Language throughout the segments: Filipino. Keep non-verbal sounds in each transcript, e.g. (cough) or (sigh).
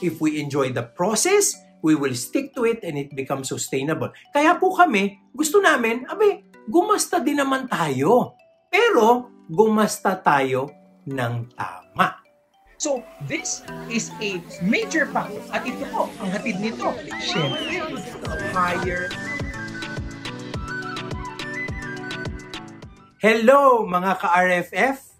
If we enjoy the process, we will stick to it and it becomes sustainable. Kaya po kami, gusto namin, abe, gumasta din naman tayo. Pero, gumasta tayo ng tama. So, this is a major factor. At ito po, ang hatid nito, syempre, higher Hello mga ka-RFF!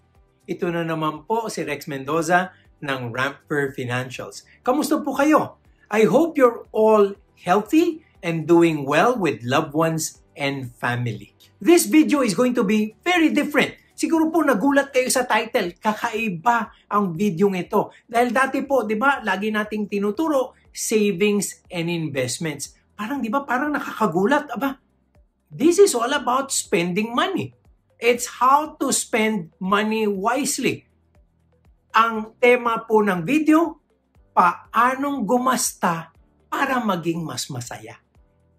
Ito na naman po si Rex Mendoza ng Ramper Financials. Kamusta po kayo? I hope you're all healthy and doing well with loved ones and family. This video is going to be very different. Siguro po nagulat kayo sa title, kakaiba ang video ito. Dahil dati po, di ba, lagi nating tinuturo, savings and investments. Parang, di ba, parang nakakagulat. Aba, this is all about spending money. It's how to spend money wisely. Ang tema po ng video, paanong gumasta para maging mas masaya.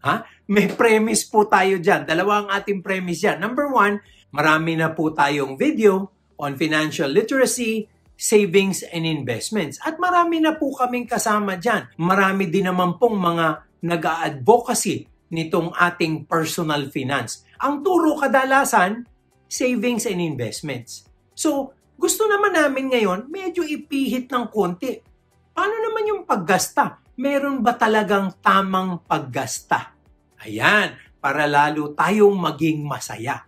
Ha? May premise po tayo dyan. Dalawa ang ating premise dyan. Number one, marami na po tayong video on financial literacy, savings and investments. At marami na po kaming kasama dyan. Marami din naman pong mga nag-advocacy nitong ating personal finance. Ang turo kadalasan, savings and investments. So, gusto naman namin ngayon medyo ipihit ng konti. Paano naman yung paggasta? Meron ba talagang tamang paggasta? Ayan, para lalo tayong maging masaya.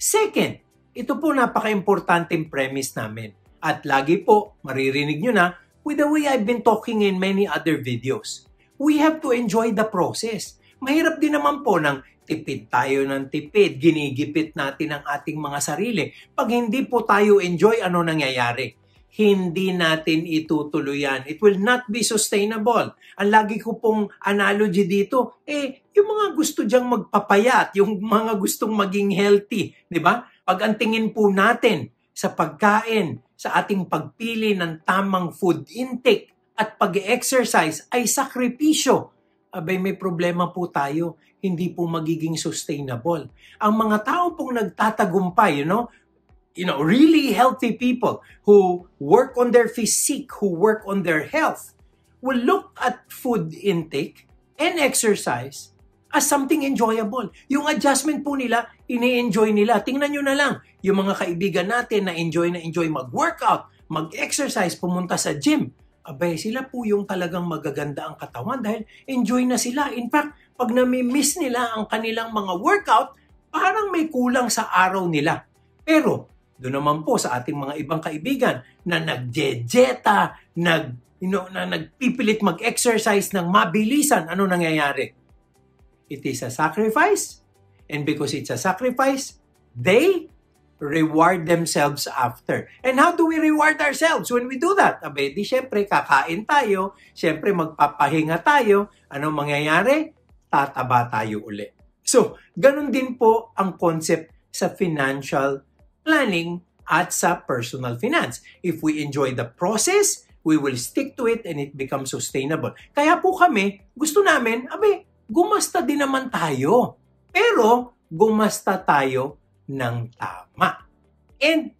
Second, ito po napaka-importanting premise namin. At lagi po, maririnig nyo na, with the way I've been talking in many other videos. We have to enjoy the process. Mahirap din naman po ng tipid tayo ng tipid, ginigipit natin ang ating mga sarili. Pag hindi po tayo enjoy, ano nangyayari? Hindi natin itutuloy yan. It will not be sustainable. Ang lagi ko pong analogy dito, eh, yung mga gusto diyang magpapayat, yung mga gustong maging healthy, di ba? Pag ang tingin po natin sa pagkain, sa ating pagpili ng tamang food intake at pag-exercise ay sakripisyo abay may problema po tayo, hindi po magiging sustainable. Ang mga tao pong nagtatagumpay, you know, you know, really healthy people who work on their physique, who work on their health, will look at food intake and exercise as something enjoyable. Yung adjustment po nila, ini-enjoy nila. Tingnan nyo na lang, yung mga kaibigan natin na enjoy na enjoy mag-workout, mag-exercise, pumunta sa gym abay, sila po yung talagang magaganda ang katawan dahil enjoy na sila. In fact, pag nami-miss nila ang kanilang mga workout, parang may kulang sa araw nila. Pero, doon naman po sa ating mga ibang kaibigan na nagjejeta, nag, you know, na nagpipilit mag-exercise ng mabilisan, ano nangyayari? It is a sacrifice. And because it's a sacrifice, they reward themselves after. And how do we reward ourselves when we do that? Abe, di syempre kakain tayo, syempre magpapahinga tayo, ano mangyayari? Tataba tayo uli. So, ganun din po ang concept sa financial planning at sa personal finance. If we enjoy the process, we will stick to it and it becomes sustainable. Kaya po kami, gusto namin, abe, gumasta din naman tayo. Pero, gumasta tayo ng tama. And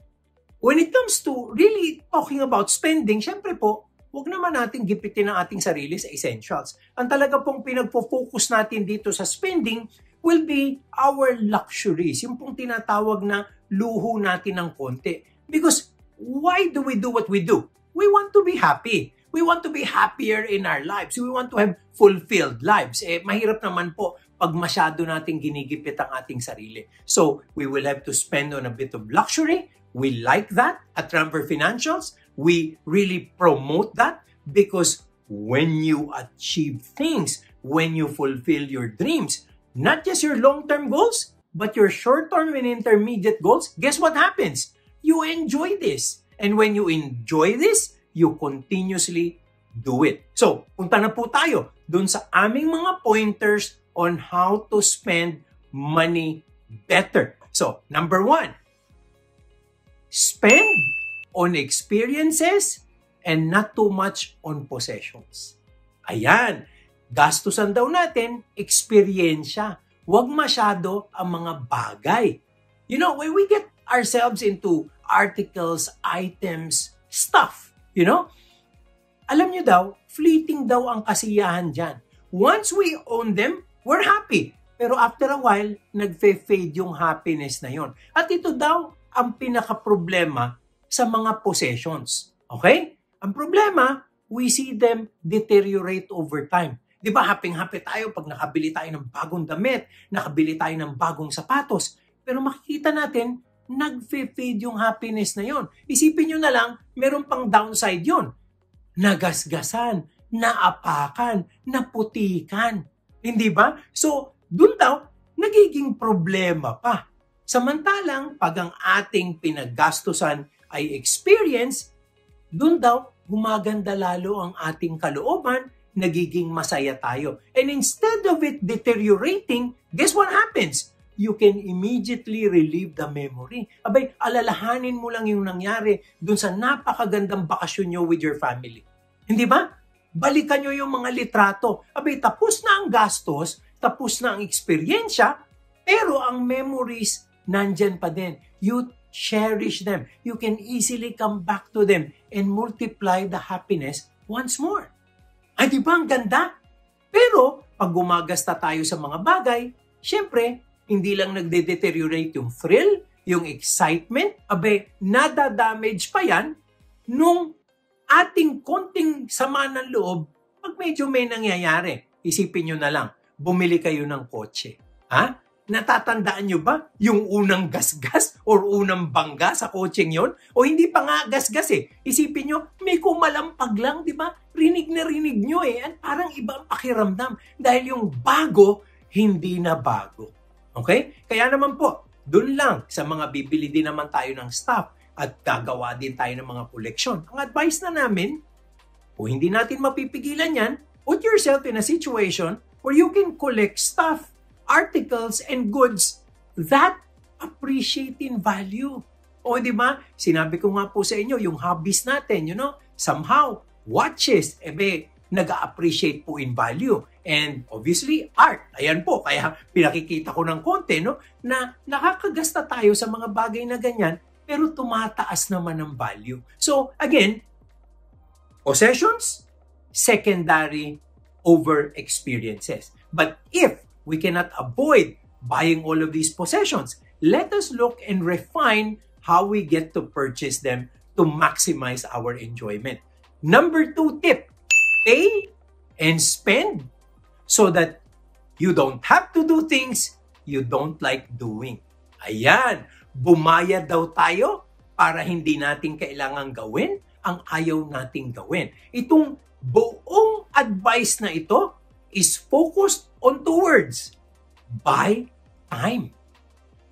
when it comes to really talking about spending, syempre po, huwag naman natin gipitin ang ating sarili sa essentials. Ang talaga pong pinagpo-focus natin dito sa spending will be our luxuries. Yung pong tinatawag na luho natin ng konti. Because why do we do what we do? We want to be happy. We want to be happier in our lives. We want to have fulfilled lives. Eh, mahirap naman po pag masyado nating ginigipit ang ating sarili. So, we will have to spend on a bit of luxury. We like that at Ramper Financials. We really promote that because when you achieve things, when you fulfill your dreams, not just your long-term goals, but your short-term and intermediate goals, guess what happens? You enjoy this. And when you enjoy this, you continuously do it. So, punta na po tayo dun sa aming mga pointers on how to spend money better. So, number one, spend on experiences and not too much on possessions. Ayan, gastusan daw natin, eksperyensya. Huwag masyado ang mga bagay. You know, when we get ourselves into articles, items, stuff, you know, alam nyo daw, fleeting daw ang kasiyahan dyan. Once we own them, we're happy. Pero after a while, nagfe-fade yung happiness na yon. At ito daw ang pinaka-problema sa mga possessions. Okay? Ang problema, we see them deteriorate over time. Di ba, happy-happy tayo pag nakabili tayo ng bagong damit, nakabili tayo ng bagong sapatos. Pero makikita natin, nag-fade yung happiness na yon. Isipin nyo na lang, meron pang downside yon. Nagasgasan, naapakan, naputikan. Hindi ba? So, dun daw, nagiging problema pa. Samantalang, pag ang ating pinaggastusan ay experience, dun daw, gumaganda lalo ang ating kalooban nagiging masaya tayo. And instead of it deteriorating, guess what happens? You can immediately relieve the memory. Abay, alalahanin mo lang yung nangyari dun sa napakagandang bakasyon nyo with your family. Hindi ba? Balikan nyo yung mga litrato. Abay, tapos na ang gastos, tapos na ang eksperyensya, pero ang memories nandyan pa din. You cherish them. You can easily come back to them and multiply the happiness once more. Ay, di ba ang ganda? Pero, pag gumagasta tayo sa mga bagay, syempre, hindi lang nagde-deteriorate yung thrill, yung excitement, abe, nada-damage pa yan nung ating konting sama ng loob pag medyo may nangyayari. Isipin nyo na lang, bumili kayo ng kotse. Ha? Natatandaan nyo ba yung unang gasgas or unang bangga sa kotseng yon? O hindi pa nga gasgas eh. Isipin nyo, may kumalampag lang, di ba? Rinig na rinig nyo eh. At parang ibang pakiramdam. Dahil yung bago, hindi na bago. Okay? Kaya naman po, dun lang sa mga bibili din naman tayo ng stuff at gagawa din tayo ng mga koleksyon. Ang advice na namin, kung hindi natin mapipigilan yan, put yourself in a situation where you can collect stuff articles and goods that appreciate in value. O di ba? Sinabi ko nga po sa inyo, yung hobbies natin, you know, somehow, watches, ebe, nag-appreciate po in value. And obviously, art. Ayan po, kaya pinakikita ko ng konti, no, na nakakagasta tayo sa mga bagay na ganyan, pero tumataas naman ang value. So, again, possessions, secondary over experiences. But if we cannot avoid buying all of these possessions. Let us look and refine how we get to purchase them to maximize our enjoyment. Number two tip, pay and spend so that you don't have to do things you don't like doing. Ayan, bumayad daw tayo para hindi natin kailangan gawin ang ayaw nating gawin. Itong buong advice na ito is focused on two words. Buy time.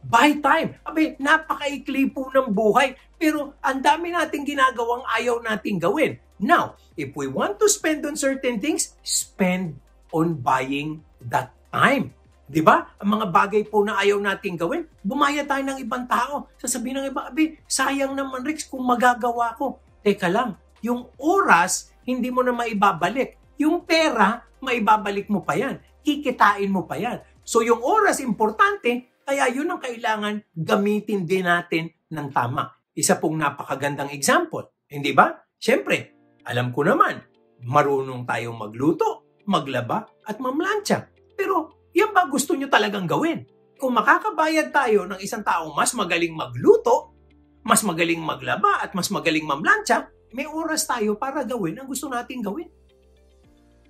Buy time. Abe, napakaikli po ng buhay. Pero ang dami nating ginagawang ayaw nating gawin. Now, if we want to spend on certain things, spend on buying that time. 'Di ba? Ang mga bagay po na ayaw nating gawin, bumaya tayo ng ibang tao. Sasabihin ng iba, abi, sayang naman Rex kung magagawa ko. Teka lang, yung oras, hindi mo na maibabalik. Yung pera, maibabalik mo pa yan. Kikitain mo pa yan. So yung oras importante, kaya yun ang kailangan gamitin din natin ng tama. Isa pong napakagandang example. Hindi ba? Siyempre, alam ko naman, marunong tayong magluto, maglaba, at mamlansya. Pero yan ba gusto nyo talagang gawin? Kung makakabayad tayo ng isang taong mas magaling magluto, mas magaling maglaba, at mas magaling mamlansya, may oras tayo para gawin ang gusto nating gawin.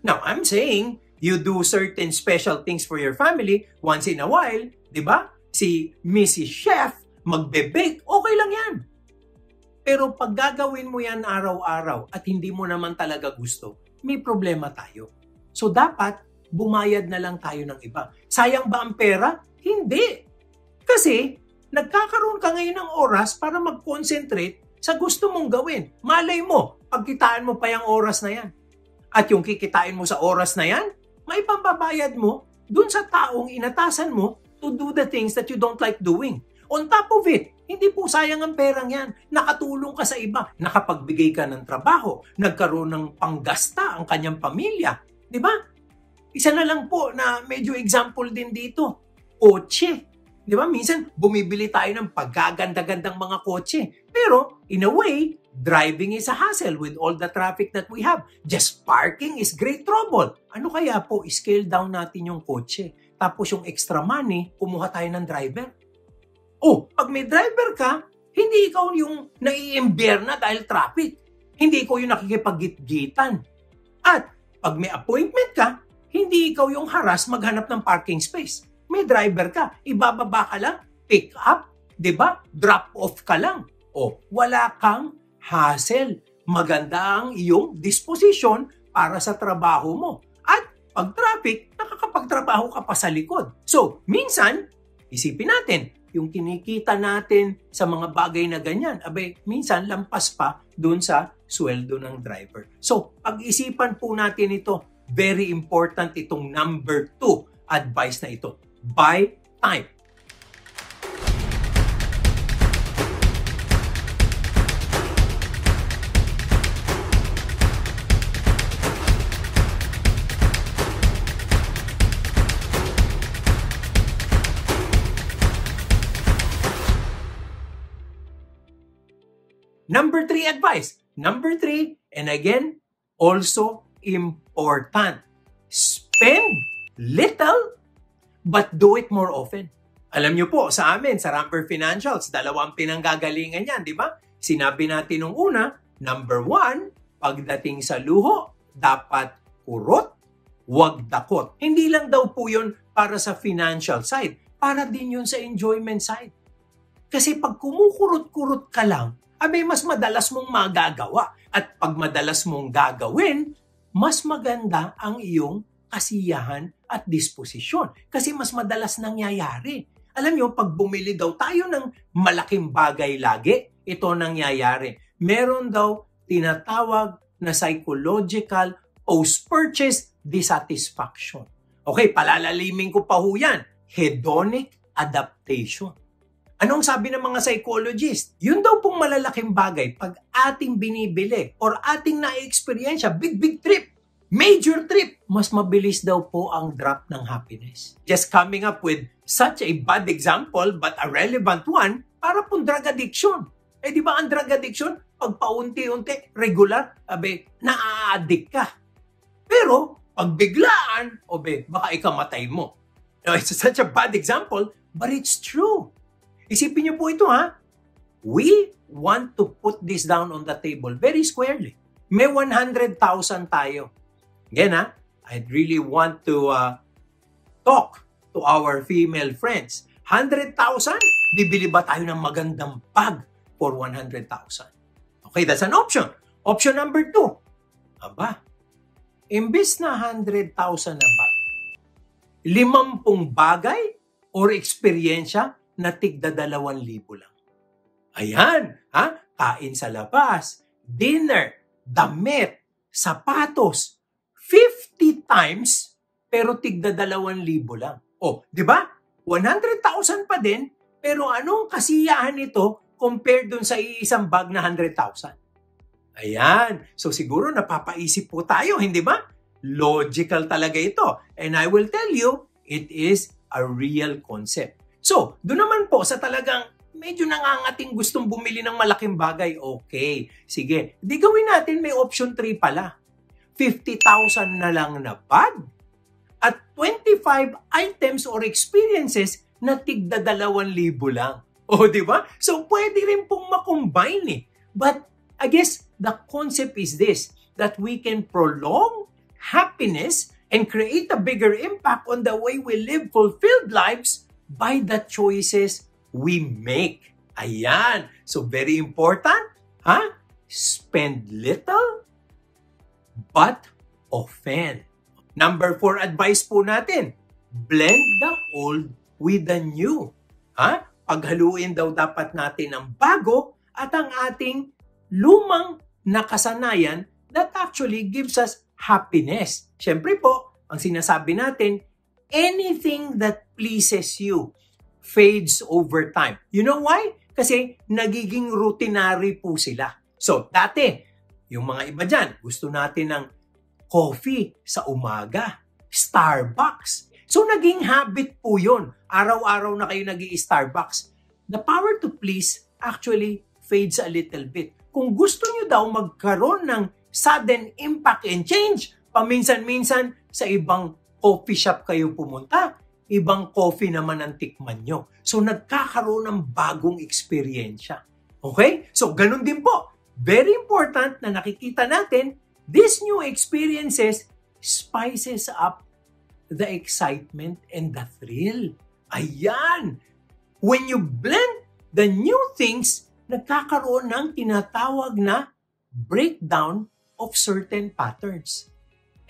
Now, I'm saying, you do certain special things for your family once in a while, di ba? Si Mrs. Chef, magbe-bake, okay lang yan. Pero pag gagawin mo yan araw-araw at hindi mo naman talaga gusto, may problema tayo. So dapat, bumayad na lang tayo ng iba. Sayang ba ang pera? Hindi. Kasi, nagkakaroon ka ngayon ng oras para mag-concentrate sa gusto mong gawin. Malay mo, pagkitaan mo pa yung oras na yan. At yung kikitain mo sa oras na yan, may pambabayad mo dun sa taong inatasan mo to do the things that you don't like doing. On top of it, hindi po sayang ang perang yan. Nakatulong ka sa iba. Nakapagbigay ka ng trabaho. Nagkaroon ng panggasta ang kanyang pamilya. Di ba? Isa na lang po na medyo example din dito. Kotse. Di ba? Minsan, bumibili tayo ng pagkaganda-gandang mga kotse. Pero, in a way, driving is a hassle with all the traffic that we have. Just parking is great trouble. Ano kaya po, scale down natin yung kotse. Tapos yung extra money, kumuha tayo ng driver. Oh, pag may driver ka, hindi ikaw yung naiimber na dahil traffic. Hindi ikaw yung nakikipagitgitan. At pag may appointment ka, hindi ikaw yung haras maghanap ng parking space. May driver ka, ibababa ka lang, pick up, ba? Drop off ka lang. O wala kang hassle. Maganda ang iyong disposition para sa trabaho mo. At pag traffic, nakakapagtrabaho ka pa sa likod. So, minsan, isipin natin, yung kinikita natin sa mga bagay na ganyan, abay, minsan lampas pa dun sa sweldo ng driver. So, pag-isipan po natin ito, very important itong number two advice na ito. Buy time. Number three advice. Number three, and again, also important. Spend little, but do it more often. Alam niyo po, sa amin, sa Ramper Financials, dalawang pinanggagalingan yan, di ba? Sinabi natin nung una, number one, pagdating sa luho, dapat kurot, wag dakot. Hindi lang daw po yun para sa financial side, para din yun sa enjoyment side. Kasi pag kumukurot-kurot ka lang, abay mas madalas mong magagawa. At pag madalas mong gagawin, mas maganda ang iyong kasiyahan at disposisyon. Kasi mas madalas nangyayari. Alam nyo, pag bumili daw tayo ng malaking bagay lagi, ito nangyayari. Meron daw tinatawag na psychological post-purchase dissatisfaction. Okay, palalalimin ko pa ho yan. Hedonic adaptation. Anong sabi ng mga psychologist? Yun daw pong malalaking bagay pag ating binibili or ating na-experience, big, big trip, major trip, mas mabilis daw po ang drop ng happiness. Just coming up with such a bad example but a relevant one para pong drug addiction. Eh di ba ang drug addiction, pag paunti-unti, regular, abe, naa-addict ka. Pero, pag biglaan, obe, baka ikamatay mo. It's such a bad example, but it's true. Isipin niyo po ito ha. We want to put this down on the table very squarely. May 100,000 tayo. Again ha, I'd really want to uh, talk to our female friends. 100,000? Bibili ba tayo ng magandang bag for 100,000? Okay, that's an option. Option number two. Aba, imbes na 100,000 na bag, limampung bagay or eksperyensya na tigda dalawang libo lang. Ayan, ha? Kain sa labas, dinner, damit, sapatos, 50 times, pero tigda dalawang libo lang. Oh, di ba? 100,000 pa din, pero anong kasiyahan nito compared dun sa isang bag na 100,000? Ayan. So siguro napapaisip po tayo, hindi ba? Logical talaga ito. And I will tell you, it is a real concept. So, doon naman po sa talagang medyo nangangating gustong bumili ng malaking bagay, okay. Sige, di gawin natin may option 3 pala. 50,000 na lang na bag at 25 items or experiences na tigda 2,000 lang. (laughs) O, di ba? So, pwede rin pong makombine eh. But, I guess, the concept is this, that we can prolong happiness and create a bigger impact on the way we live fulfilled lives by the choices we make. Ayan. So, very important. Ha? Spend little, but often. Number four advice po natin, blend the old with the new. Ha? Paghaluin daw dapat natin ang bago at ang ating lumang nakasanayan that actually gives us happiness. Siyempre po, ang sinasabi natin, anything that pleases you fades over time. You know why? Kasi nagiging routinary po sila. So, dati, yung mga iba dyan, gusto natin ng coffee sa umaga, Starbucks. So, naging habit po yun. Araw-araw na kayo nag starbucks The power to please actually fades a little bit. kung gusto nyo daw magkaroon ng sudden impact and change, paminsan-minsan sa ibang coffee shop kayo pumunta, ibang coffee naman ang tikman nyo. So nagkakaroon ng bagong eksperyensya. Okay? So ganun din po. Very important na nakikita natin, these new experiences spices up the excitement and the thrill. Ayan! When you blend the new things, nagkakaroon ng tinatawag na breakdown of certain patterns.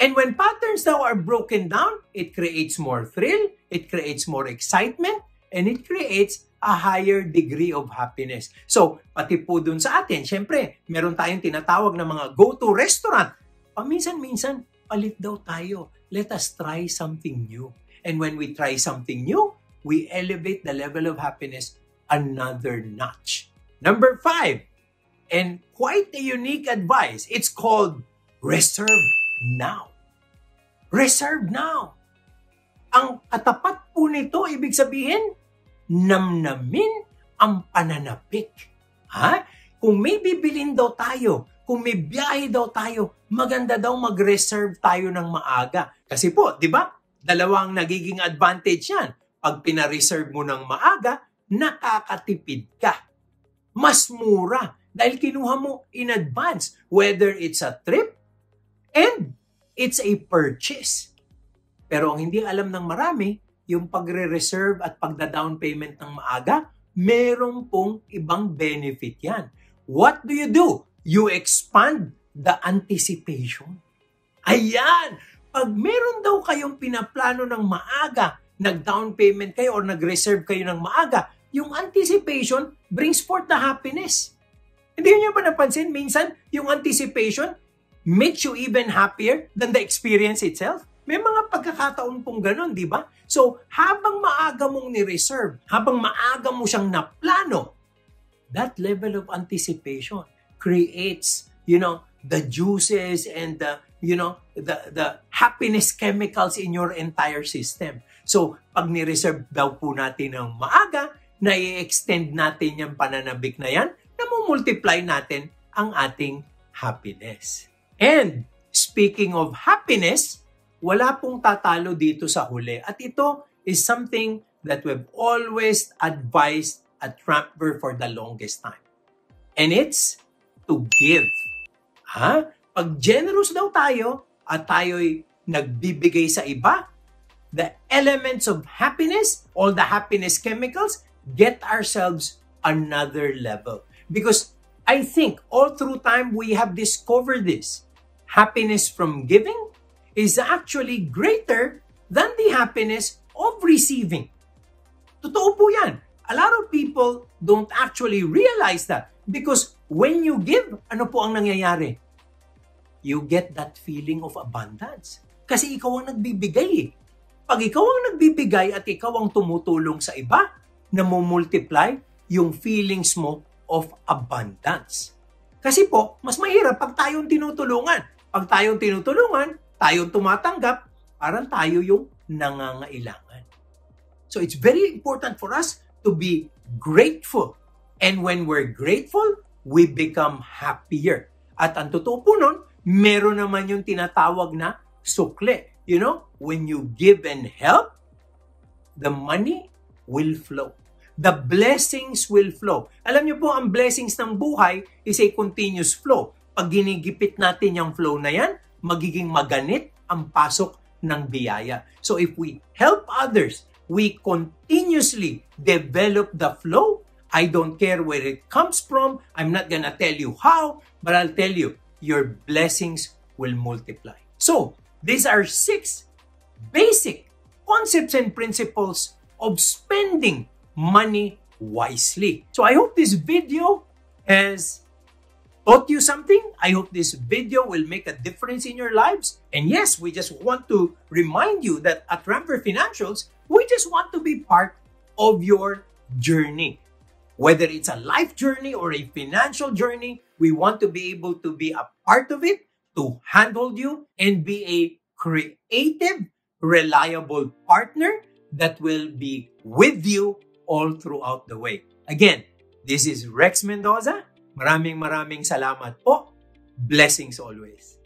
And when patterns now are broken down, it creates more thrill, it creates more excitement, and it creates a higher degree of happiness. So, pati po dun sa atin, syempre, meron tayong tinatawag na mga go-to restaurant. Paminsan-minsan, palit daw tayo. Let us try something new. And when we try something new, we elevate the level of happiness another notch. Number five, and quite a unique advice, it's called reserve now. Reserve now. Ang katapat po nito, ibig sabihin, namnamin ang pananapik. Ha? Kung may bibilin daw tayo, kung may biyahe daw tayo, maganda daw mag-reserve tayo ng maaga. Kasi po, di ba? Dalawang nagiging advantage yan. Pag pina-reserve mo ng maaga, nakakatipid ka. Mas mura dahil kinuha mo in advance, whether it's a trip and it's a purchase. Pero ang hindi alam ng marami, yung pagre-reserve at pagda-down payment ng maaga, meron pong ibang benefit yan. What do you do? You expand the anticipation. Ayan! Pag meron daw kayong pinaplano ng maaga, nag-down payment kayo or nag-reserve kayo ng maaga, yung anticipation brings forth the happiness. Hindi niyo ba napansin minsan yung anticipation makes you even happier than the experience itself? May mga pagkakataon pong ganun, di ba? So, habang maaga mong ni-reserve, habang maaga mo siyang naplano, that level of anticipation creates, you know, the juices and the, you know, the, the happiness chemicals in your entire system. So, pag ni-reserve daw po natin ng maaga, na i-extend natin yung pananabik na yan, na multiply natin ang ating happiness. And speaking of happiness, wala pong tatalo dito sa huli. At ito is something that we've always advised at Trampver for the longest time. And it's to give. Ha? Pag generous daw tayo at tayo'y nagbibigay sa iba, the elements of happiness, all the happiness chemicals, get ourselves another level. Because I think all through time we have discovered this. Happiness from giving is actually greater than the happiness of receiving. Totoo po yan. A lot of people don't actually realize that because when you give, ano po ang nangyayari? You get that feeling of abundance. Kasi ikaw ang nagbibigay eh. Pag ikaw ang nagbibigay at ikaw ang tumutulong sa iba, na multiply yung feelings mo of abundance. Kasi po, mas mahirap pag tayong tinutulungan. Pag tayong tinutulungan, tayong tumatanggap, parang tayo yung nangangailangan. So it's very important for us to be grateful. And when we're grateful, we become happier. At ang totoo po nun, meron naman yung tinatawag na sukle. You know, when you give and help, the money will flow the blessings will flow. Alam niyo po, ang blessings ng buhay is a continuous flow. Pag ginigipit natin yung flow na yan, magiging maganit ang pasok ng biyaya. So if we help others, we continuously develop the flow. I don't care where it comes from. I'm not gonna tell you how, but I'll tell you, your blessings will multiply. So, these are six basic concepts and principles of spending money wisely. So I hope this video has taught you something. I hope this video will make a difference in your lives. And yes, we just want to remind you that at Ramper Financials, we just want to be part of your journey. Whether it's a life journey or a financial journey, we want to be able to be a part of it, to handle you, and be a creative, reliable partner that will be with you all throughout the way. Again, this is Rex Mendoza. Maraming maraming salamat po. Blessings always.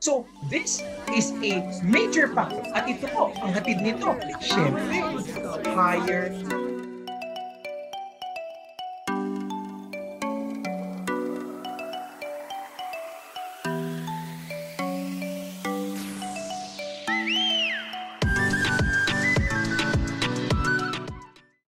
So, this is a major factor. At ito po, ang hatid nito, syempre, higher